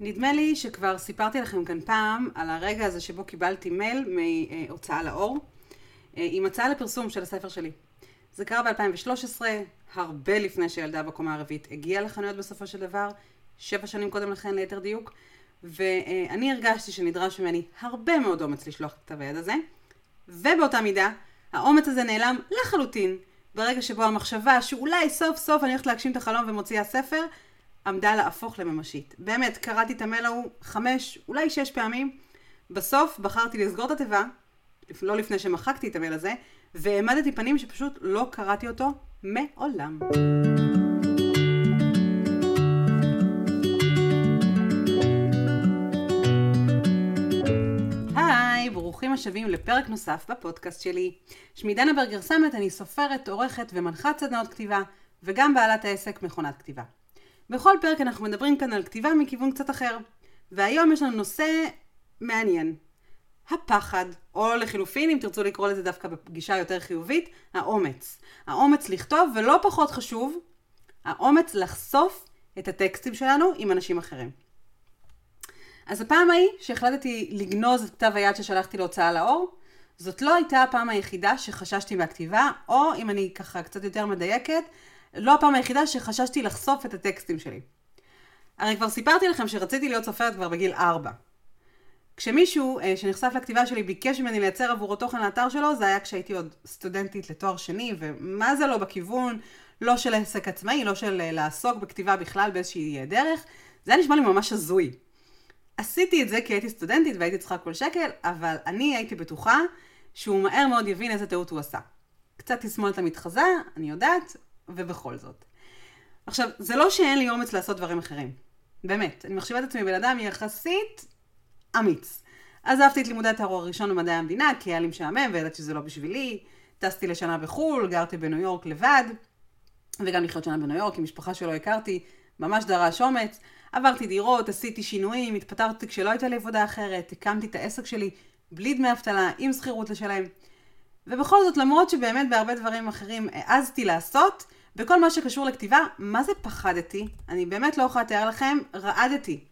נדמה לי שכבר סיפרתי לכם כאן פעם על הרגע הזה שבו קיבלתי מייל מהוצאה לאור אה, עם הצעה לפרסום של הספר שלי. זה קרה ב-2013, הרבה לפני שילדה בקומה הרביעית הגיעה לחנויות בסופו של דבר, שבע שנים קודם לכן ליתר דיוק, ואני הרגשתי שנדרש ממני הרבה מאוד אומץ לשלוח את כתב היד הזה, ובאותה מידה, האומץ הזה נעלם לחלוטין ברגע שבו המחשבה שאולי סוף סוף אני הולכת להגשים את החלום ומוציאה ספר, עמדה להפוך לממשית. באמת, קראתי את המייל ההוא חמש, אולי שש פעמים. בסוף בחרתי לסגור את התיבה, לא לפני שמחקתי את המייל הזה, והעמדתי פנים שפשוט לא קראתי אותו מעולם. ברוכים השבים לפרק נוסף בפודקאסט שלי. שמי דנה ברגר סמט, אני סופרת, עורכת ומנחת סדנאות כתיבה, וגם בעלת העסק מכונת כתיבה. בכל פרק אנחנו מדברים כאן על כתיבה מכיוון קצת אחר. והיום יש לנו נושא מעניין. הפחד, או לחילופין, אם תרצו לקרוא לזה דווקא בגישה יותר חיובית, האומץ. האומץ לכתוב, ולא פחות חשוב, האומץ לחשוף את הטקסטים שלנו עם אנשים אחרים. אז הפעם ההיא שהחלטתי לגנוז את כתב היד ששלחתי להוצאה לאור, זאת לא הייתה הפעם היחידה שחששתי מהכתיבה, או אם אני ככה קצת יותר מדייקת, לא הפעם היחידה שחששתי לחשוף את הטקסטים שלי. הרי כבר סיפרתי לכם שרציתי להיות סופרת כבר בגיל 4. כשמישהו אה, שנחשף לכתיבה שלי ביקש ממני לייצר עבורו תוכן לאתר שלו, זה היה כשהייתי עוד סטודנטית לתואר שני, ומה זה לא בכיוון, לא של עסק עצמאי, לא של אה, לעסוק בכתיבה בכלל באיזושהי אה, דרך, זה היה נשמע לי ממש הזוי. עשיתי את זה כי הייתי סטודנטית והייתי צריכה כל שקל, אבל אני הייתי בטוחה שהוא מהר מאוד יבין איזה טעות הוא עשה. קצת תסמונת המתחזה, אני יודעת, ובכל זאת. עכשיו, זה לא שאין לי אומץ לעשות דברים אחרים. באמת, אני מחשיבה את עצמי בן אדם יחסית אמיץ. עזבתי את לימודי הטרור הראשון במדעי המדינה, כי היה לי משעמם וידעתי שזה לא בשבילי. טסתי לשנה בחו"ל, גרתי בניו יורק לבד, וגם לחיות שנה בניו יורק עם משפחה שלא הכרתי, ממש דרש אומץ. עברתי דירות, עשיתי שינויים, התפטרתי כשלא הייתה לי עבודה אחרת, הקמתי את העסק שלי בלי דמי אבטלה, עם שכירות לשלם. ובכל זאת, למרות שבאמת בהרבה דברים אחרים העזתי לעשות, בכל מה שקשור לכתיבה, מה זה פחדתי? אני באמת לא יכולה לתאר לכם, רעדתי.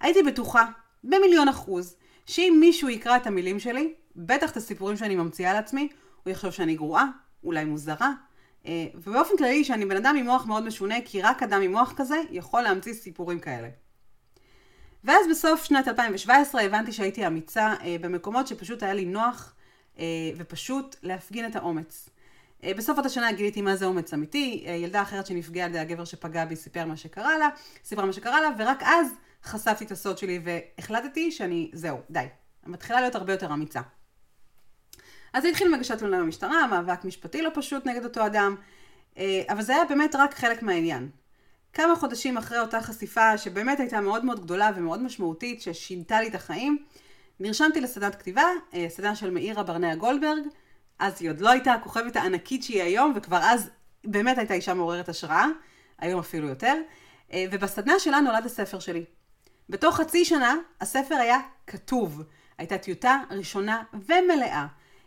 הייתי בטוחה, במיליון אחוז, שאם מישהו יקרא את המילים שלי, בטח את הסיפורים שאני ממציאה לעצמי, הוא יחשוב שאני גרועה, אולי מוזרה, אה, ובאופן כללי שאני בן אדם עם מוח מאוד משונה, כי רק אדם עם מוח כזה יכול להמציא סיפורים כאלה. ואז בסוף שנת 2017 הבנתי שהייתי אמיצה אה, במקומות שפשוט היה לי נוח אה, ופשוט להפגין את האומץ. אה, בסוף אותה שנה גיליתי מה זה אומץ אמיתי, אה, ילדה אחרת שנפגעה על ידי הגבר שפגע בי סיפר מה שקרה לה, סיפרה מה שקרה לה, ורק אז חשפתי את הסוד שלי והחלטתי שאני, זהו, די. מתחילה להיות הרבה יותר אמיצה. אז זה התחיל עם הגשת תלונה במשטרה, מאבק משפטי לא פשוט נגד אותו אדם, אה, אבל זה היה באמת רק חלק מהעניין. כמה חודשים אחרי אותה חשיפה, שבאמת הייתה מאוד מאוד גדולה ומאוד משמעותית, ששינתה לי את החיים, נרשמתי לסדנת כתיבה, סדנה של מאירה ברנע גולדברג, אז היא עוד לא הייתה הכוכבת הענקית שהיא היום, וכבר אז באמת הייתה אישה מעוררת השראה, היום אפילו יותר. אה, ובסדנה שלה נולד הספר שלי. בתוך חצי שנה הספר היה כתוב. הייתה טיוטה ראשונה ומלאה,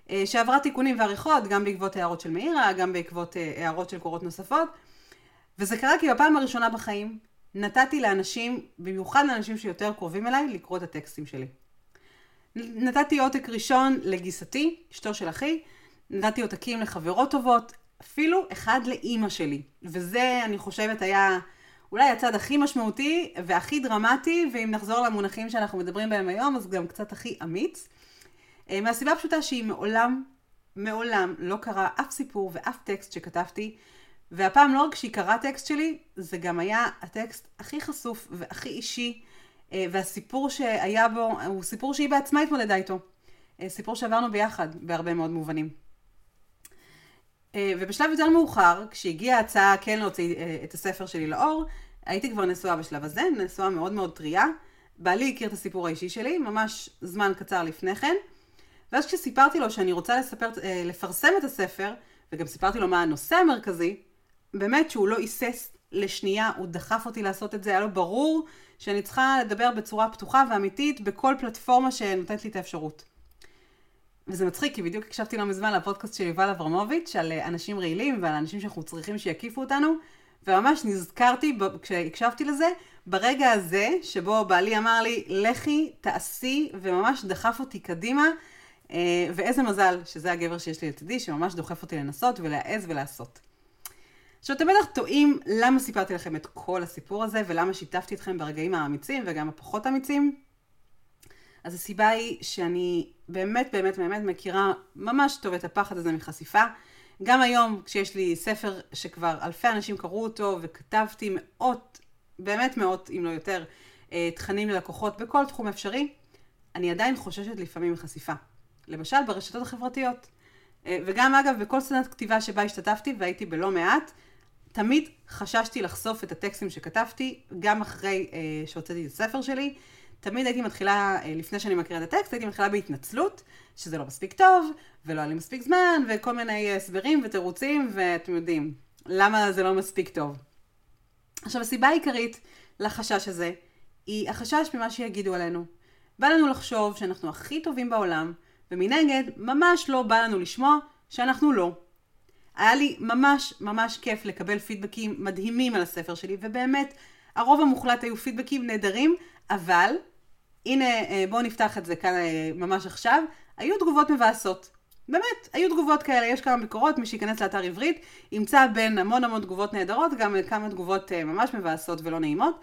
אה, שעברה תיקונים ועריכות, גם בעקבות הערות של מאירה, גם בעקבות אה, הערות של קורות נוספות. וזה קרה כי בפעם הראשונה בחיים נתתי לאנשים, במיוחד לאנשים שיותר קרובים אליי, לקרוא את הטקסטים שלי. נתתי עותק ראשון לגיסתי, אשתו של אחי, נתתי עותקים לחברות טובות, אפילו אחד לאימא שלי. וזה, אני חושבת, היה אולי הצד הכי משמעותי והכי דרמטי, ואם נחזור למונחים שאנחנו מדברים בהם היום, אז גם קצת הכי אמיץ. אה, מהסיבה הפשוטה שהיא מעולם, מעולם לא קרא אף סיפור ואף טקסט שכתבתי, והפעם לא רק שהיא קראה טקסט שלי, זה גם היה הטקסט הכי חשוף והכי אישי, אה, והסיפור שהיה בו, הוא סיפור שהיא בעצמה התמודדה איתו. אה, סיפור שעברנו ביחד בהרבה מאוד מובנים. אה, ובשלב יותר מאוחר, כשהגיעה ההצעה כן להוציא אה, את הספר שלי לאור, הייתי כבר נשואה בשלב הזה, נשואה מאוד מאוד טריה. בעלי הכיר את הסיפור האישי שלי, ממש זמן קצר לפני כן. ואז כשסיפרתי לו שאני רוצה לספר, אה, לפרסם את הספר, וגם סיפרתי לו מה הנושא המרכזי, באמת שהוא לא היסס לשנייה, הוא דחף אותי לעשות את זה, היה לו ברור שאני צריכה לדבר בצורה פתוחה ואמיתית בכל פלטפורמה שנותנת לי את האפשרות. וזה מצחיק, כי בדיוק הקשבתי לא מזמן לפודקאסט של יובל אברמוביץ' על אה, אנשים רעילים ועל אנשים שאנחנו צריכים שיקיפו אותנו, וממש נזכרתי כשהקשבתי לזה, ברגע הזה שבו בעלי אמר לי, לכי, תעשי, וממש דחף אותי קדימה, אה, ואיזה מזל שזה הגבר שיש לי לצדי, שממש דוחף אותי לנסות ולהעז ולעשות. עכשיו, אתם בטח טועים למה סיפרתי לכם את כל הסיפור הזה, ולמה שיתפתי אתכם ברגעים האמיצים וגם הפחות אמיצים. אז הסיבה היא שאני באמת באמת באמת מכירה ממש טוב את הפחד הזה מחשיפה. גם היום, כשיש לי ספר שכבר אלפי אנשים קראו אותו, וכתבתי מאות, באמת מאות, אם לא יותר, אה, תכנים ללקוחות בכל תחום אפשרי, אני עדיין חוששת לפעמים מחשיפה. למשל ברשתות החברתיות. אה, וגם אגב, בכל סדנת כתיבה שבה השתתפתי, והייתי בלא מעט, תמיד חששתי לחשוף את הטקסטים שכתבתי, גם אחרי אה, שהוצאתי את הספר שלי. תמיד הייתי מתחילה, אה, לפני שאני מכירה את הטקסט, הייתי מתחילה בהתנצלות, שזה לא מספיק טוב, ולא היה לי מספיק זמן, וכל מיני הסברים ותירוצים, ואתם יודעים, למה זה לא מספיק טוב. עכשיו, הסיבה העיקרית לחשש הזה, היא החשש ממה שיגידו עלינו. בא לנו לחשוב שאנחנו הכי טובים בעולם, ומנגד, ממש לא בא לנו לשמוע שאנחנו לא. היה לי ממש ממש כיף לקבל פידבקים מדהימים על הספר שלי, ובאמת, הרוב המוחלט היו פידבקים נהדרים, אבל, הנה, אה, בואו נפתח את זה כאן אה, ממש עכשיו, היו תגובות מבאסות. באמת, היו תגובות כאלה, יש כמה ביקורות, מי שייכנס לאתר עברית, ימצא בין המון המון תגובות נהדרות, גם כמה תגובות אה, ממש מבאסות ולא נעימות.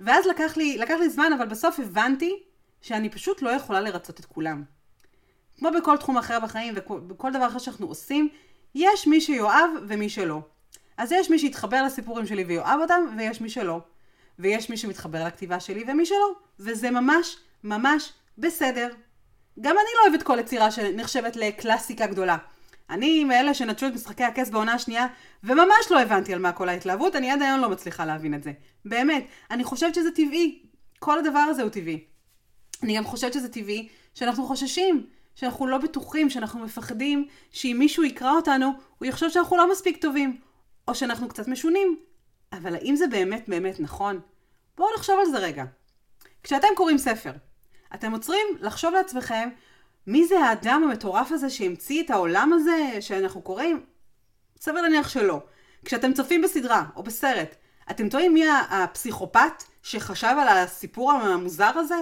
ואז לקח לי, לקח לי זמן, אבל בסוף הבנתי שאני פשוט לא יכולה לרצות את כולם. כמו בכל תחום אחר בחיים ובכל דבר אחר שאנחנו עושים, יש מי שיואב ומי שלא. אז יש מי שיתחבר לסיפורים שלי ויואב אותם, ויש מי שלא. ויש מי שמתחבר לכתיבה שלי ומי שלא. וזה ממש ממש בסדר. גם אני לא אוהבת כל יצירה שנחשבת לקלאסיקה גדולה. אני מאלה שנטשו את משחקי הכס בעונה השנייה, וממש לא הבנתי על מה כל ההתלהבות, אני עד היום לא מצליחה להבין את זה. באמת, אני חושבת שזה טבעי. כל הדבר הזה הוא טבעי. אני גם חושבת שזה טבעי שאנחנו חוששים, שאנחנו לא בטוחים, שאנחנו מפחדים שאם מישהו יקרא אותנו, הוא יחשוב שאנחנו לא מספיק טובים, או שאנחנו קצת משונים. אבל האם זה באמת באמת נכון? בואו נחשוב על זה רגע. כשאתם קוראים ספר, אתם עוצרים לחשוב לעצמכם, מי זה האדם המטורף הזה שהמציא את העולם הזה שאנחנו קוראים? סביר להניח שלא. כשאתם צופים בסדרה או בסרט, אתם טועים מי הפסיכופת שחשב על הסיפור המוזר הזה?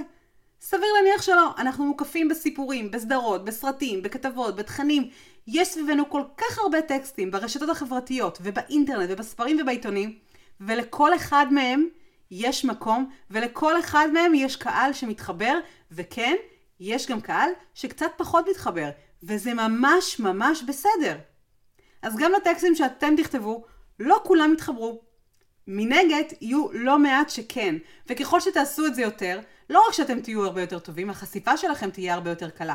סביר להניח שלא. אנחנו מוקפים בסיפורים, בסדרות, בסרטים, בכתבות, בתכנים. יש סביבנו כל כך הרבה טקסטים ברשתות החברתיות ובאינטרנט ובספרים ובעיתונים, ולכל אחד מהם יש מקום, ולכל אחד מהם יש קהל שמתחבר, וכן, יש גם קהל שקצת פחות מתחבר, וזה ממש ממש בסדר. אז גם לטקסטים שאתם תכתבו, לא כולם יתחברו. מנגד, יהיו לא מעט שכן, וככל שתעשו את זה יותר, לא רק שאתם תהיו הרבה יותר טובים, החשיפה שלכם תהיה הרבה יותר קלה.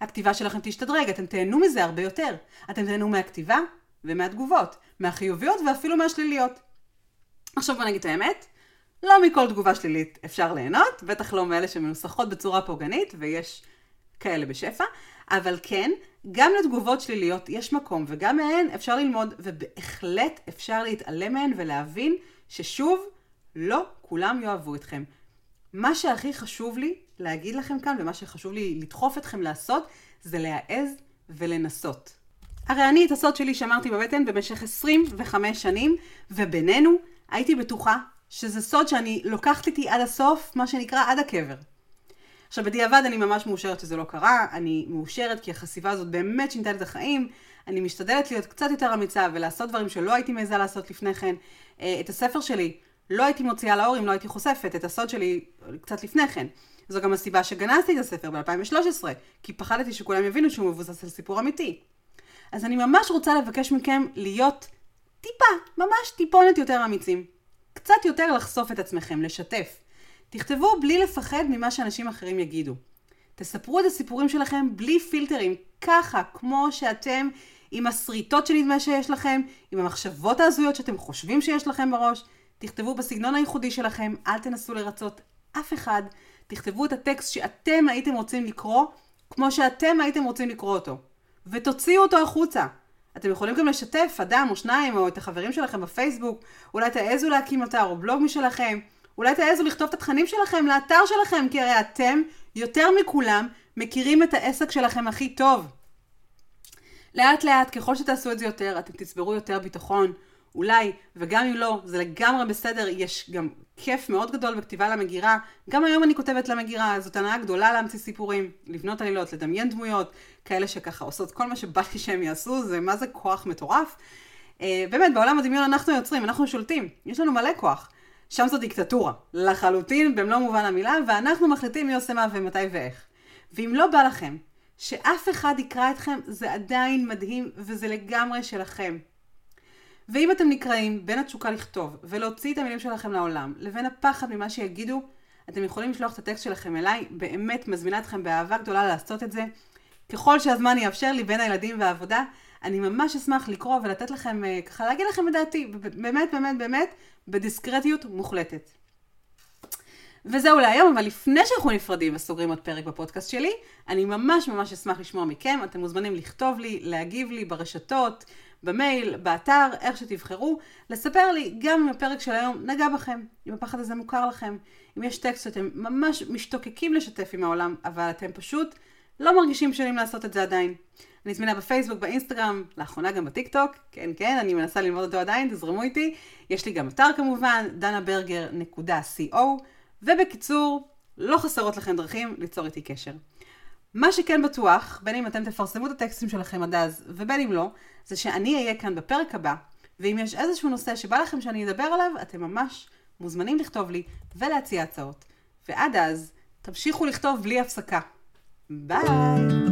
הכתיבה שלכם תשתדרג, אתם תהנו מזה הרבה יותר. אתם תהנו מהכתיבה ומהתגובות, מהחיוביות ואפילו מהשליליות. עכשיו בוא נגיד את האמת, לא מכל תגובה שלילית אפשר ליהנות, בטח לא מאלה שמנוסחות בצורה פוגענית, ויש כאלה בשפע, אבל כן, גם לתגובות שליליות יש מקום, וגם מהן אפשר ללמוד, ובהחלט אפשר להתעלם מהן ולהבין ששוב, לא כולם יאהבו אתכם. מה שהכי חשוב לי להגיד לכם כאן, ומה שחשוב לי לדחוף אתכם לעשות, זה להעז ולנסות. הרי אני את הסוד שלי שמרתי בבטן במשך 25 שנים, ובינינו הייתי בטוחה שזה סוד שאני לוקחת איתי עד הסוף, מה שנקרא עד הקבר. עכשיו בדיעבד אני ממש מאושרת שזה לא קרה, אני מאושרת כי החשיפה הזאת באמת שינתה לי את החיים, אני משתדלת להיות קצת יותר אמיצה ולעשות דברים שלא הייתי מעיזה לעשות לפני כן. אה, את הספר שלי לא הייתי מוציאה לאור אם לא הייתי חושפת את הסוד שלי קצת לפני כן. זו גם הסיבה שגנזתי את הספר ב-2013, כי פחדתי שכולם יבינו שהוא מבוסס על סיפור אמיתי. אז אני ממש רוצה לבקש מכם להיות טיפה, ממש טיפונת יותר אמיצים. קצת יותר לחשוף את עצמכם, לשתף. תכתבו בלי לפחד ממה שאנשים אחרים יגידו. תספרו את הסיפורים שלכם בלי פילטרים, ככה, כמו שאתם, עם השריטות שנדמה שיש לכם, עם המחשבות ההזויות שאתם חושבים שיש לכם בראש. תכתבו בסגנון הייחודי שלכם, אל תנסו לרצות אף אחד. תכתבו את הטקסט שאתם הייתם רוצים לקרוא, כמו שאתם הייתם רוצים לקרוא אותו. ותוציאו אותו החוצה. אתם יכולים גם לשתף אדם או שניים או את החברים שלכם בפייסבוק, אולי תעזו להקים אתר או בלוג משלכם, אולי תעזו לכתוב את התכנים שלכם לאתר שלכם, כי הרי אתם, יותר מכולם, מכירים את העסק שלכם הכי טוב. לאט לאט, ככל שתעשו את זה יותר, אתם תצברו יותר ביטחון, אולי, וגם אם לא, זה לגמרי בסדר, יש גם כיף מאוד גדול בכתיבה למגירה. גם היום אני כותבת למגירה, זאת הנאה גדולה להמציא סיפורים, לבנות עלילות, לדמיין דמויות, כאלה שככה עושות כל מה שבא לי שהם יעשו, זה מה זה כוח מטורף. אה, באמת, בעולם הדמיון אנחנו יוצרים, אנחנו שולטים, יש לנו מלא כוח. שם זו דיקטטורה, לחלוטין, במלוא מובן המילה, ואנחנו מחליטים מי עושה מה ומתי ואיך. ואם לא בא לכם שאף אחד יקרא אתכם, זה עדיין מדהים, וזה לגמרי שלכם. ואם אתם נקראים בין התשוקה לכתוב ולהוציא את המילים שלכם לעולם, לבין הפחד ממה שיגידו, אתם יכולים לשלוח את הטקסט שלכם אליי, באמת מזמינה אתכם באהבה גדולה לעשות את זה. ככל שהזמן יאפשר לי בין הילדים והעבודה, אני ממש אשמח לקרוא ולתת לכם, אה, ככה להגיד לכם את דעתי, באמת באמת באמת, בדיסקרטיות מוחלטת. וזהו להיום, אבל לפני שאנחנו נפרדים וסוגרים עוד פרק בפודקאסט שלי, אני ממש ממש אשמח לשמוע מכם. אתם מוזמנים לכתוב לי, להגיב לי ברשתות, במייל, באתר, איך שתבחרו, לספר לי גם אם הפרק של היום נגע בכם, אם הפחד הזה מוכר לכם, אם יש טקסט שאתם ממש משתוקקים לשתף עם העולם, אבל אתם פשוט לא מרגישים בשלים לעשות את זה עדיין. אני זמינה בפייסבוק, באינסטגרם, לאחרונה גם בטיק טוק, כן כן, אני מנסה ללמוד אותו עדיין, תזרמו איתי. יש לי גם אתר כמובן, danaberger.co, ובקיצור, לא חסרות לכם דרכים ליצור איתי קשר. מה שכן בטוח, בין אם אתם תפרסמו את הטקסטים שלכם עד אז, ובין אם לא, זה שאני אהיה כאן בפרק הבא, ואם יש איזשהו נושא שבא לכם שאני אדבר עליו, אתם ממש מוזמנים לכתוב לי ולהציע הצעות. ועד אז, תמשיכו לכתוב בלי הפסקה. ביי!